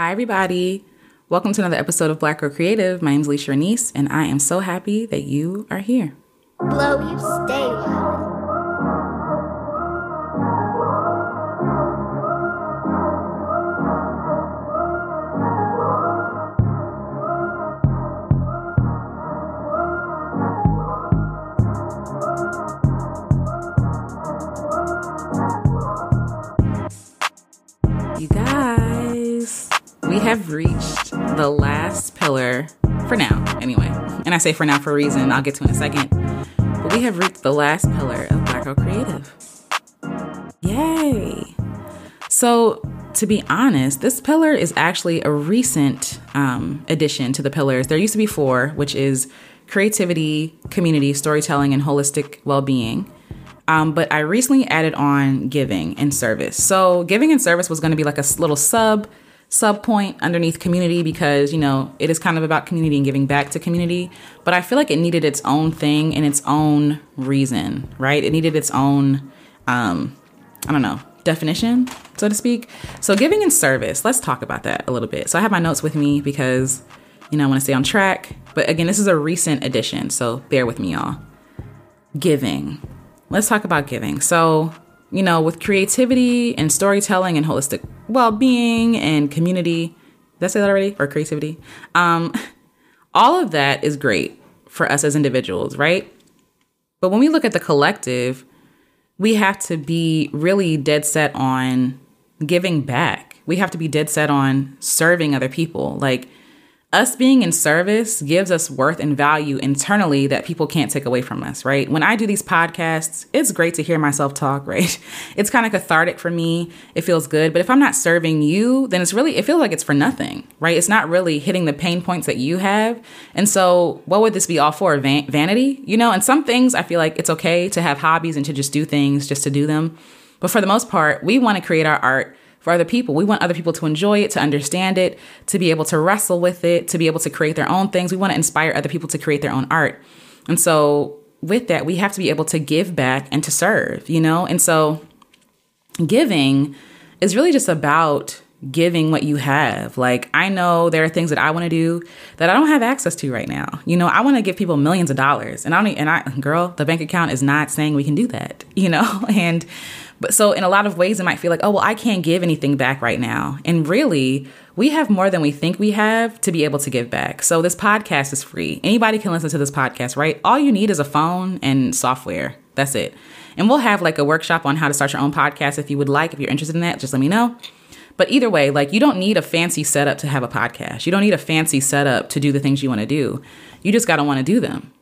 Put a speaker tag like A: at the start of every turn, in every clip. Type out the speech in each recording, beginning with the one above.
A: Hi, everybody. Welcome to another episode of Black Girl Creative. My name is Alecia Renece, and I am so happy that you are here.
B: Blow you stay
A: have reached the last pillar for now, anyway. And I say for now for a reason I'll get to in a second. But we have reached the last pillar of Black Girl Creative. Yay! So, to be honest, this pillar is actually a recent um, addition to the pillars. There used to be four, which is creativity, community, storytelling, and holistic well being. Um, but I recently added on giving and service. So giving and service was going to be like a little sub sub point underneath community because you know it is kind of about community and giving back to community. But I feel like it needed its own thing and its own reason, right? It needed its own, um, I don't know, definition, so to speak. So giving and service. Let's talk about that a little bit. So I have my notes with me because you know I want to stay on track. But again, this is a recent addition, so bear with me, y'all. Giving let's talk about giving. So, you know, with creativity and storytelling and holistic well being and community, did I say that already? Or creativity? Um, all of that is great for us as individuals, right? But when we look at the collective, we have to be really dead set on giving back. We have to be dead set on serving other people. Like, us being in service gives us worth and value internally that people can't take away from us, right? When I do these podcasts, it's great to hear myself talk, right? It's kind of cathartic for me. It feels good. But if I'm not serving you, then it's really, it feels like it's for nothing, right? It's not really hitting the pain points that you have. And so, what would this be all for? Van- vanity? You know, and some things I feel like it's okay to have hobbies and to just do things just to do them. But for the most part, we want to create our art for other people. We want other people to enjoy it, to understand it, to be able to wrestle with it, to be able to create their own things. We want to inspire other people to create their own art. And so, with that, we have to be able to give back and to serve, you know? And so, giving is really just about giving what you have. Like, I know there are things that I want to do that I don't have access to right now. You know, I want to give people millions of dollars, and I don't, and I, girl, the bank account is not saying we can do that, you know? And but so, in a lot of ways, it might feel like, oh, well, I can't give anything back right now. And really, we have more than we think we have to be able to give back. So, this podcast is free. Anybody can listen to this podcast, right? All you need is a phone and software. That's it. And we'll have like a workshop on how to start your own podcast if you would like. If you're interested in that, just let me know. But either way, like you don't need a fancy setup to have a podcast. You don't need a fancy setup to do the things you want to do. You just got to want to do them.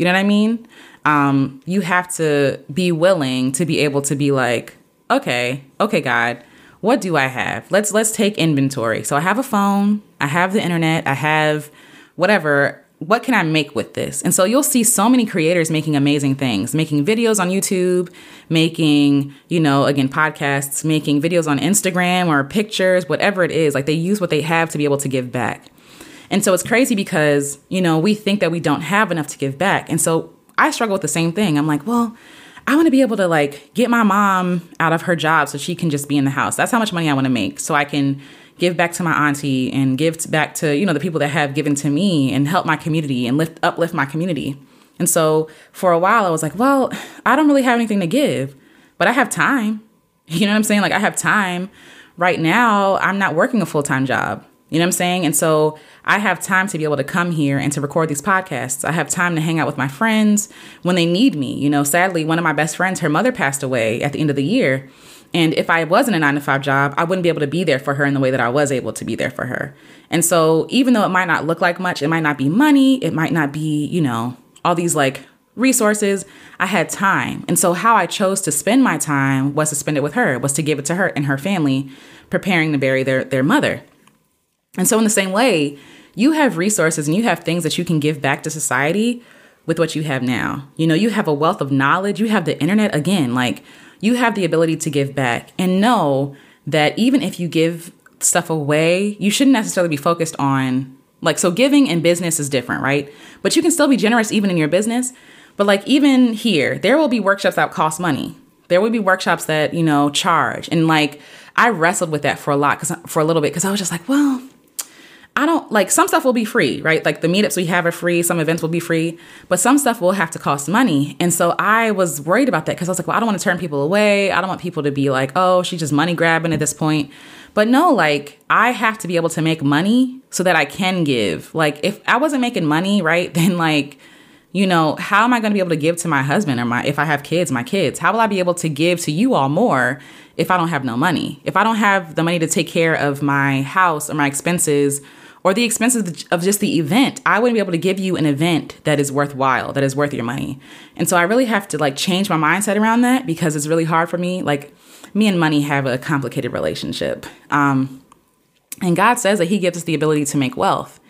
A: You know what I mean? um, you have to be willing to be able to be like, okay, okay, God, what do I have? Let's let's take inventory. So I have a phone, I have the internet, I have whatever. What can I make with this? And so you'll see so many creators making amazing things, making videos on YouTube, making, you know, again, podcasts, making videos on Instagram or pictures, whatever it is. Like they use what they have to be able to give back. And so it's crazy because, you know, we think that we don't have enough to give back. And so I struggle with the same thing. I'm like, well, I want to be able to like get my mom out of her job so she can just be in the house. That's how much money I want to make so I can give back to my auntie and give back to, you know, the people that have given to me and help my community and lift uplift my community. And so for a while I was like, well, I don't really have anything to give, but I have time. You know what I'm saying? Like I have time. Right now, I'm not working a full-time job. You know what I'm saying? And so I have time to be able to come here and to record these podcasts. I have time to hang out with my friends when they need me. You know, sadly, one of my best friends, her mother passed away at the end of the year. And if I wasn't a nine to five job, I wouldn't be able to be there for her in the way that I was able to be there for her. And so, even though it might not look like much, it might not be money, it might not be, you know, all these like resources, I had time. And so, how I chose to spend my time was to spend it with her, was to give it to her and her family, preparing to bury their, their mother. And so, in the same way, you have resources and you have things that you can give back to society with what you have now. You know, you have a wealth of knowledge, you have the internet again, like you have the ability to give back and know that even if you give stuff away, you shouldn't necessarily be focused on like so giving in business is different, right? But you can still be generous even in your business. But like even here, there will be workshops that cost money. There will be workshops that, you know, charge. And like I wrestled with that for a lot cuz for a little bit cuz I was just like, well, I don't like some stuff will be free, right? Like the meetups we have are free, some events will be free, but some stuff will have to cost money. And so I was worried about that because I was like, well, I don't want to turn people away. I don't want people to be like, oh, she's just money grabbing at this point. But no, like I have to be able to make money so that I can give. Like if I wasn't making money, right, then like you know, how am I going to be able to give to my husband or my if I have kids, my kids? How will I be able to give to you all more if I don't have no money? If I don't have the money to take care of my house or my expenses or the expenses of just the event, I wouldn't be able to give you an event that is worthwhile, that is worth your money. And so I really have to like change my mindset around that because it's really hard for me. Like me and money have a complicated relationship. Um, and God says that He gives us the ability to make wealth.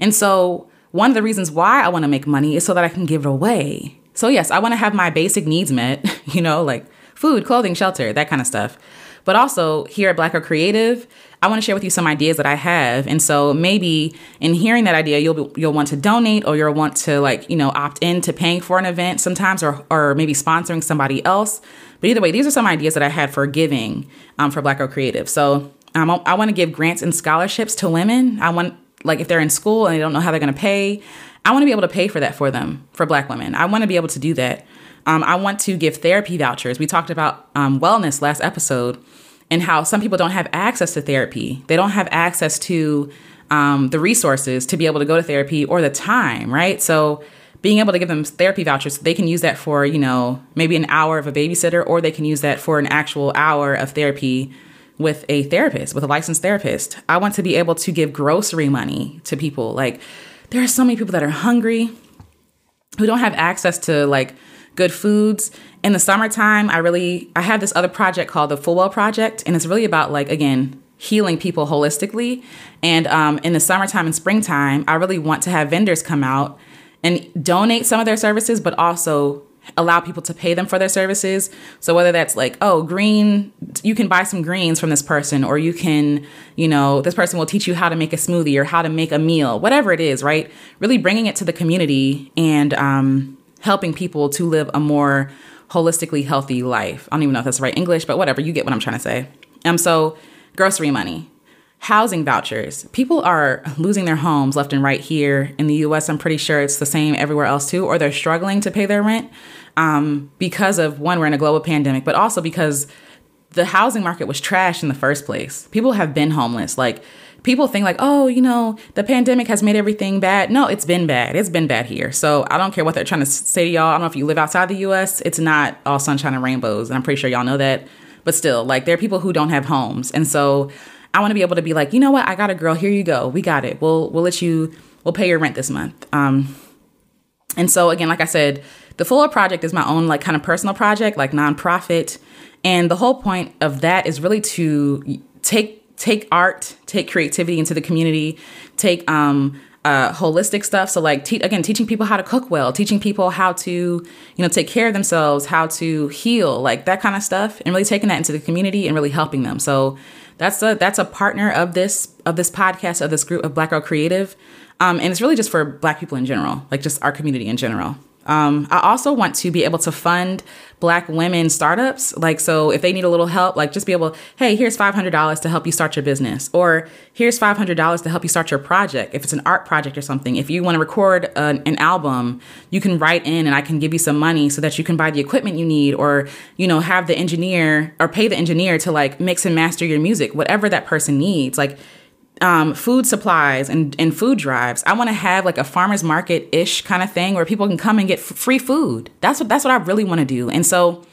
A: And so one of the reasons why I want to make money is so that I can give it away. So yes, I want to have my basic needs met, you know, like food, clothing, shelter, that kind of stuff. But also here at Black Girl Creative, I want to share with you some ideas that I have. And so maybe in hearing that idea, you'll be, you'll want to donate or you'll want to like, you know, opt in to paying for an event sometimes or or maybe sponsoring somebody else. But either way, these are some ideas that I had for giving um, for Black Girl Creative. So um, I want to give grants and scholarships to women. I want like if they're in school and they don't know how they're going to pay, I want to be able to pay for that for them for Black women. I want to be able to do that. Um, I want to give therapy vouchers. We talked about um, wellness last episode and how some people don't have access to therapy. They don't have access to um, the resources to be able to go to therapy or the time, right? So being able to give them therapy vouchers, they can use that for, you know, maybe an hour of a babysitter, or they can use that for an actual hour of therapy with a therapist, with a licensed therapist. I want to be able to give grocery money to people. Like, there are so many people that are hungry who don't have access to like good foods. In the summertime, I really I have this other project called the Full Well Project, and it's really about like again healing people holistically. And um, in the summertime and springtime, I really want to have vendors come out and donate some of their services, but also allow people to pay them for their services. So whether that's like, oh, green, you can buy some greens from this person, or you can, you know, this person will teach you how to make a smoothie or how to make a meal, whatever it is, right? Really bringing it to the community and um, helping people to live a more holistically healthy life. I don't even know if that's the right English, but whatever, you get what I'm trying to say. Um, so grocery money, housing vouchers. People are losing their homes left and right here in the US. I'm pretty sure it's the same everywhere else too, or they're struggling to pay their rent um, because of one, we're in a global pandemic, but also because the housing market was trash in the first place. People have been homeless. Like, people think like, oh, you know, the pandemic has made everything bad. No, it's been bad. It's been bad here. So I don't care what they're trying to say to y'all. I don't know if you live outside the US, it's not all sunshine and rainbows. And I'm pretty sure y'all know that. But still, like there are people who don't have homes. And so I want to be able to be like, you know what, I got a girl, here you go. We got it. We'll we'll let you we'll pay your rent this month. Um and so again, like I said, the Fuller Project is my own like kind of personal project, like nonprofit. And the whole point of that is really to take take art, take creativity into the community, take um, uh, holistic stuff. So like te- again, teaching people how to cook well, teaching people how to you know take care of themselves, how to heal, like that kind of stuff, and really taking that into the community and really helping them. So that's a that's a partner of this of this podcast of this group of Black Girl Creative, um, and it's really just for Black people in general, like just our community in general. Um, I also want to be able to fund Black women startups. Like, so if they need a little help, like just be able, hey, here's $500 to help you start your business, or here's $500 to help you start your project. If it's an art project or something, if you want to record an, an album, you can write in and I can give you some money so that you can buy the equipment you need, or, you know, have the engineer or pay the engineer to like mix and master your music, whatever that person needs. Like, um, food supplies and, and food drives. I want to have like a farmers market ish kind of thing where people can come and get f- free food. That's what that's what I really want to do. And so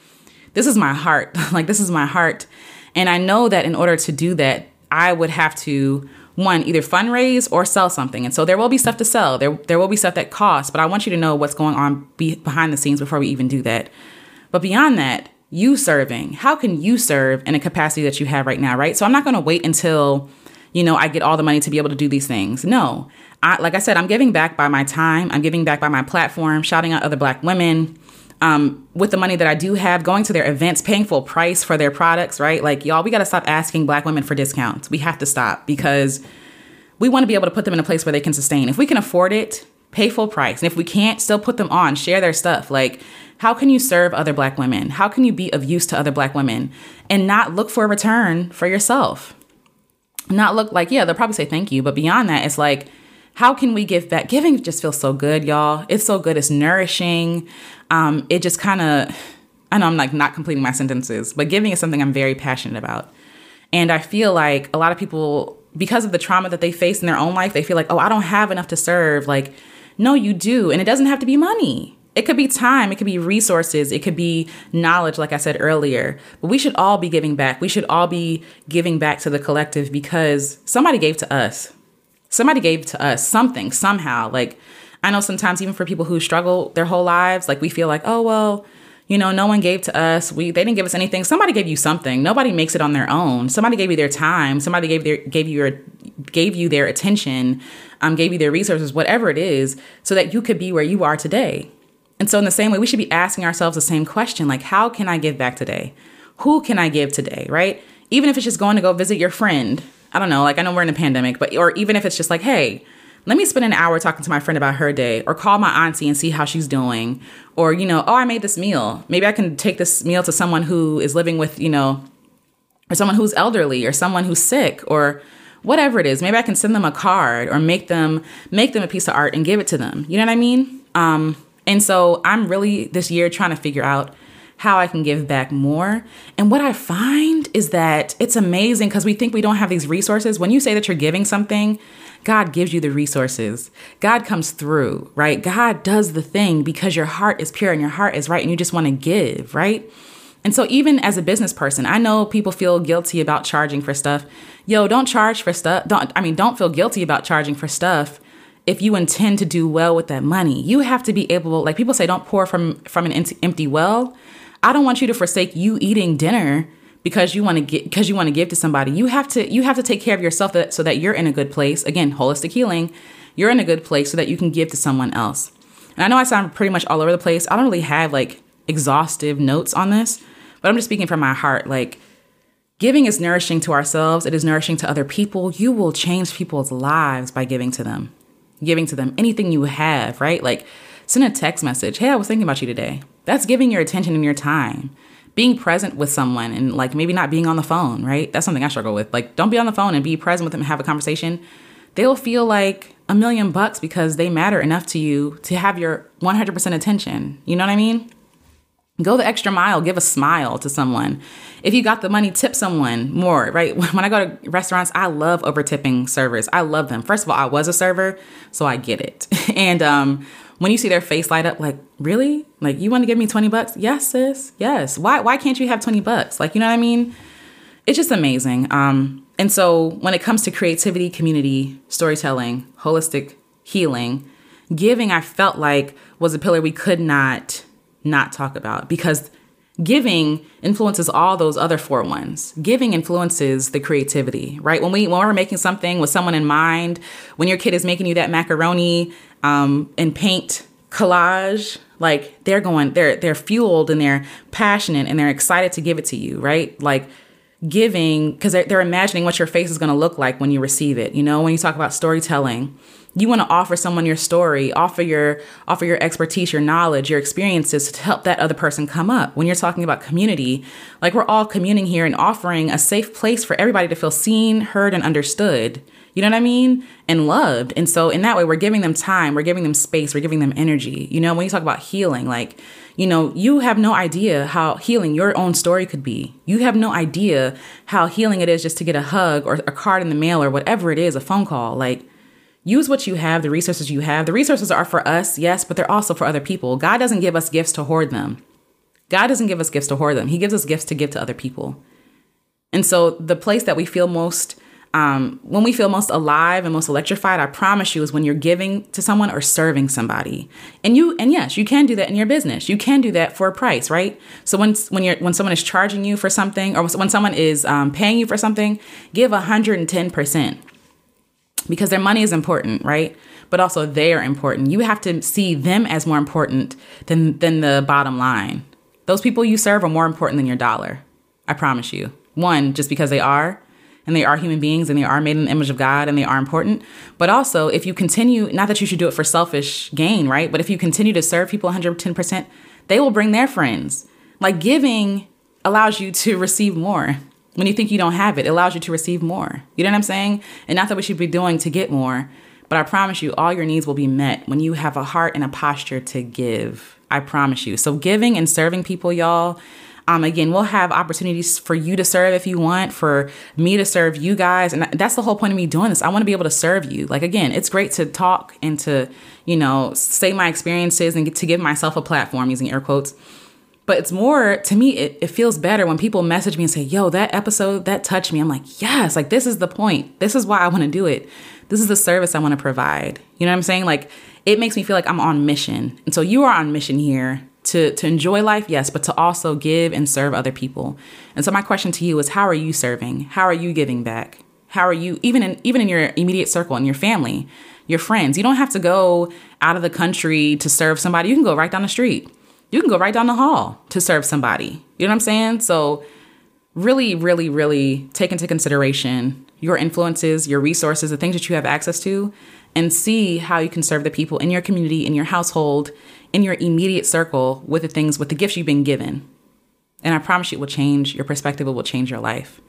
A: this is my heart. like this is my heart. And I know that in order to do that, I would have to one either fundraise or sell something. And so there will be stuff to sell. There there will be stuff that costs, but I want you to know what's going on be- behind the scenes before we even do that. But beyond that, you serving. How can you serve in a capacity that you have right now, right? So I'm not going to wait until you know, I get all the money to be able to do these things. No. I, like I said, I'm giving back by my time. I'm giving back by my platform, shouting out other black women. Um, with the money that I do have, going to their events, paying full price for their products, right? Like, y'all, we got to stop asking black women for discounts. We have to stop because we want to be able to put them in a place where they can sustain. If we can afford it, pay full price. And if we can't, still put them on, share their stuff. Like, how can you serve other black women? How can you be of use to other black women and not look for a return for yourself? Not look like, yeah, they'll probably say thank you, but beyond that, it's like, how can we give back? Giving just feels so good, y'all. It's so good. It's nourishing. Um, it just kind of, I know I'm like not completing my sentences, but giving is something I'm very passionate about. And I feel like a lot of people, because of the trauma that they face in their own life, they feel like, oh, I don't have enough to serve. Like, no, you do. And it doesn't have to be money. It could be time, it could be resources, it could be knowledge, like I said earlier. But we should all be giving back. We should all be giving back to the collective because somebody gave to us. Somebody gave to us something, somehow. Like, I know sometimes even for people who struggle their whole lives, like we feel like, oh, well, you know, no one gave to us. We they didn't give us anything. Somebody gave you something. Nobody makes it on their own. Somebody gave you their time. Somebody gave their gave you your gave you their attention, um, gave you their resources, whatever it is, so that you could be where you are today. And so, in the same way, we should be asking ourselves the same question like, how can I give back today? Who can I give today, right? Even if it's just going to go visit your friend. I don't know, like, I know we're in a pandemic, but, or even if it's just like, hey, let me spend an hour talking to my friend about her day, or call my auntie and see how she's doing, or, you know, oh, I made this meal. Maybe I can take this meal to someone who is living with, you know, or someone who's elderly, or someone who's sick, or, whatever it is maybe i can send them a card or make them make them a piece of art and give it to them you know what i mean um, and so I'm really this year trying to figure out how I can give back more. And what I find is that it's amazing because we think we don't have these resources. When you say that you're giving something, God gives you the resources. God comes through, right? God does the thing because your heart is pure and your heart is right and you just want to give, right? And so even as a business person, I know people feel guilty about charging for stuff. Yo, don't charge for stuff. Don't I mean, don't feel guilty about charging for stuff if you intend to do well with that money you have to be able like people say don't pour from from an empty well. I don't want you to forsake you eating dinner because you want to get because you want to give to somebody. You have to you have to take care of yourself that, so that you're in a good place. Again holistic healing. You're in a good place so that you can give to someone else. And i know i sound pretty much all over the place. I don't really have like exhaustive notes on this but i'm just speaking from my heart. Like Giving is nourishing to ourselves, it is nourishing to other people. You will change people's lives by giving to them giving to them anything you have, right? Like send a text message. Hey, I was thinking about you today. That's giving your attention and your time. Being present with someone and like maybe not being on the phone, right? That's something I struggle with. Like don't be on the phone and be present with them and have a conversation. They'll feel like a million bucks because they matter enough to you to have your 100% attention. You know what I mean? Go the extra mile, give a smile to someone. If you got the money, tip someone more, right? When I go to restaurants, I love over tipping servers. I love them. First of all, I was a server, so I get it. And um, when you see their face light up, like, really? Like, you want to give me 20 bucks? Yes, sis. Yes. Why, why can't you have 20 bucks? Like, you know what I mean? It's just amazing. Um, and so when it comes to creativity, community, storytelling, holistic healing, giving, I felt like was a pillar we could not not talk about because giving influences all those other four ones. Giving influences the creativity right? When we when we're making something with someone in mind when your kid is making you that macaroni um, and paint collage like they're going they're they're fueled and they're passionate and they're excited to give it to you right? Like giving because they're, they're imagining what your face is going to look like when you receive it you know? When you talk about storytelling you want to offer someone your story offer your offer your expertise your knowledge your experiences to help that other person come up. When you're talking about community like we're all communing here and offering a safe place for everybody to feel seen heard and understood. You know what i mean? And loved. And so in that way we're giving them time we're giving them space we're giving them energy. You know when you talk about healing like you know you have no idea how healing your own story could be. You have no idea how healing it is just to get a hug or a card in the mail or whatever it is a phone call. Like use what you have, the resources you have. The resources are for us, yes, but they're also for other people. God doesn't give us gifts to hoard them. God doesn't give us gifts to hoard them. He gives us gifts to give to other people. And so the place that we feel most um, when we feel most alive and most electrified, I promise you, is when you're giving to someone or serving somebody. And you, and yes, you can do that in your business. You can do that for a price, right? So when when you're when someone is charging you for something, or when someone is um, paying you for something, give 110 percent because their money is important, right? But also they are important. You have to see them as more important than than the bottom line. Those people you serve are more important than your dollar. I promise you. One, just because they are, and they are human beings and they are made in the image of God and they are important. But also, if you continue, not that you should do it for selfish gain, right? But if you continue to serve people 110%, they will bring their friends. Like giving allows you to receive more. When you think you don't have it, it allows you to receive more. You know what I'm saying? And not that we should be doing to get more, but I promise you, all your needs will be met when you have a heart and a posture to give. I promise you. So, giving and serving people, y'all, um, again, we'll have opportunities for you to serve if you want, for me to serve you guys. And that's the whole point of me doing this. I want to be able to serve you. Like, again, it's great to talk and to, you know, say my experiences and get to give myself a platform using air quotes. But it's more, to me, it, it feels better when people message me and say, yo, that episode, that touched me. I'm like, yes, like, this is the point. This is why I want to do it. This is the service I want to provide. You know what I'm saying? Like, it makes me feel like I'm on mission. And so you are on mission here to to enjoy life yes but to also give and serve other people and so my question to you is how are you serving how are you giving back how are you even in even in your immediate circle and your family your friends you don't have to go out of the country to serve somebody you can go right down the street you can go right down the hall to serve somebody you know what i'm saying so really really really take into consideration your influences your resources the things that you have access to and see how you can serve the people in your community, in your household, in your immediate circle with the things, with the gifts you've been given. And I promise you, it will change your perspective, it will change your life.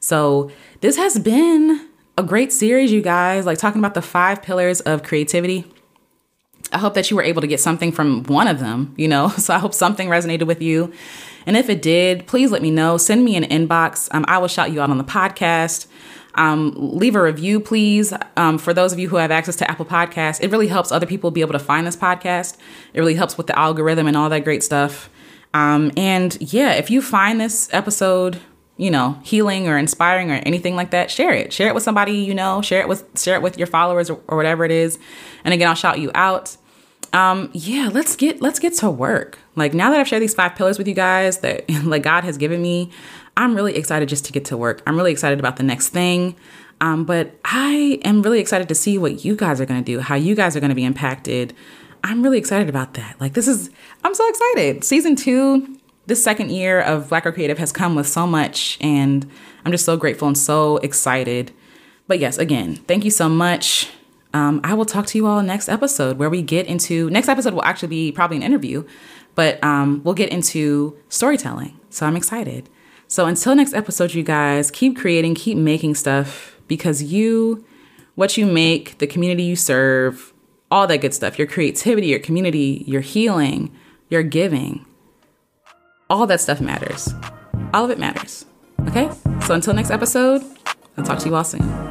A: So, this has been a great series, you guys, like talking about the five pillars of creativity. I hope that you were able to get something from one of them, you know. So, I hope something resonated with you. And if it did, please let me know. Send me an inbox. Um, I will shout you out on the podcast. Um, leave a review, please. Um, for those of you who have access to Apple Podcasts, it really helps other people be able to find this podcast. It really helps with the algorithm and all that great stuff. Um, and yeah, if you find this episode, you know, healing or inspiring or anything like that, share it. Share it with somebody you know. Share it with share it with your followers or, or whatever it is. And again, I'll shout you out. Um, yeah, let's get let's get to work. Like now that I've shared these five pillars with you guys that like God has given me, I'm really excited just to get to work. I'm really excited about the next thing. Um, but I am really excited to see what you guys are going to do, how you guys are going to be impacted. I'm really excited about that. Like, this is, I'm so excited. Season two, this second year of Black Girl Creative has come with so much, and I'm just so grateful and so excited. But yes, again, thank you so much. Um, I will talk to you all next episode where we get into, next episode will actually be probably an interview, but um, we'll get into storytelling. So I'm excited. So until next episode, you guys, keep creating, keep making stuff because you, what you make, the community you serve, all that good stuff, your creativity, your community, your healing, your giving, all that stuff matters. All of it matters. Okay? So until next episode, I'll talk to you all soon.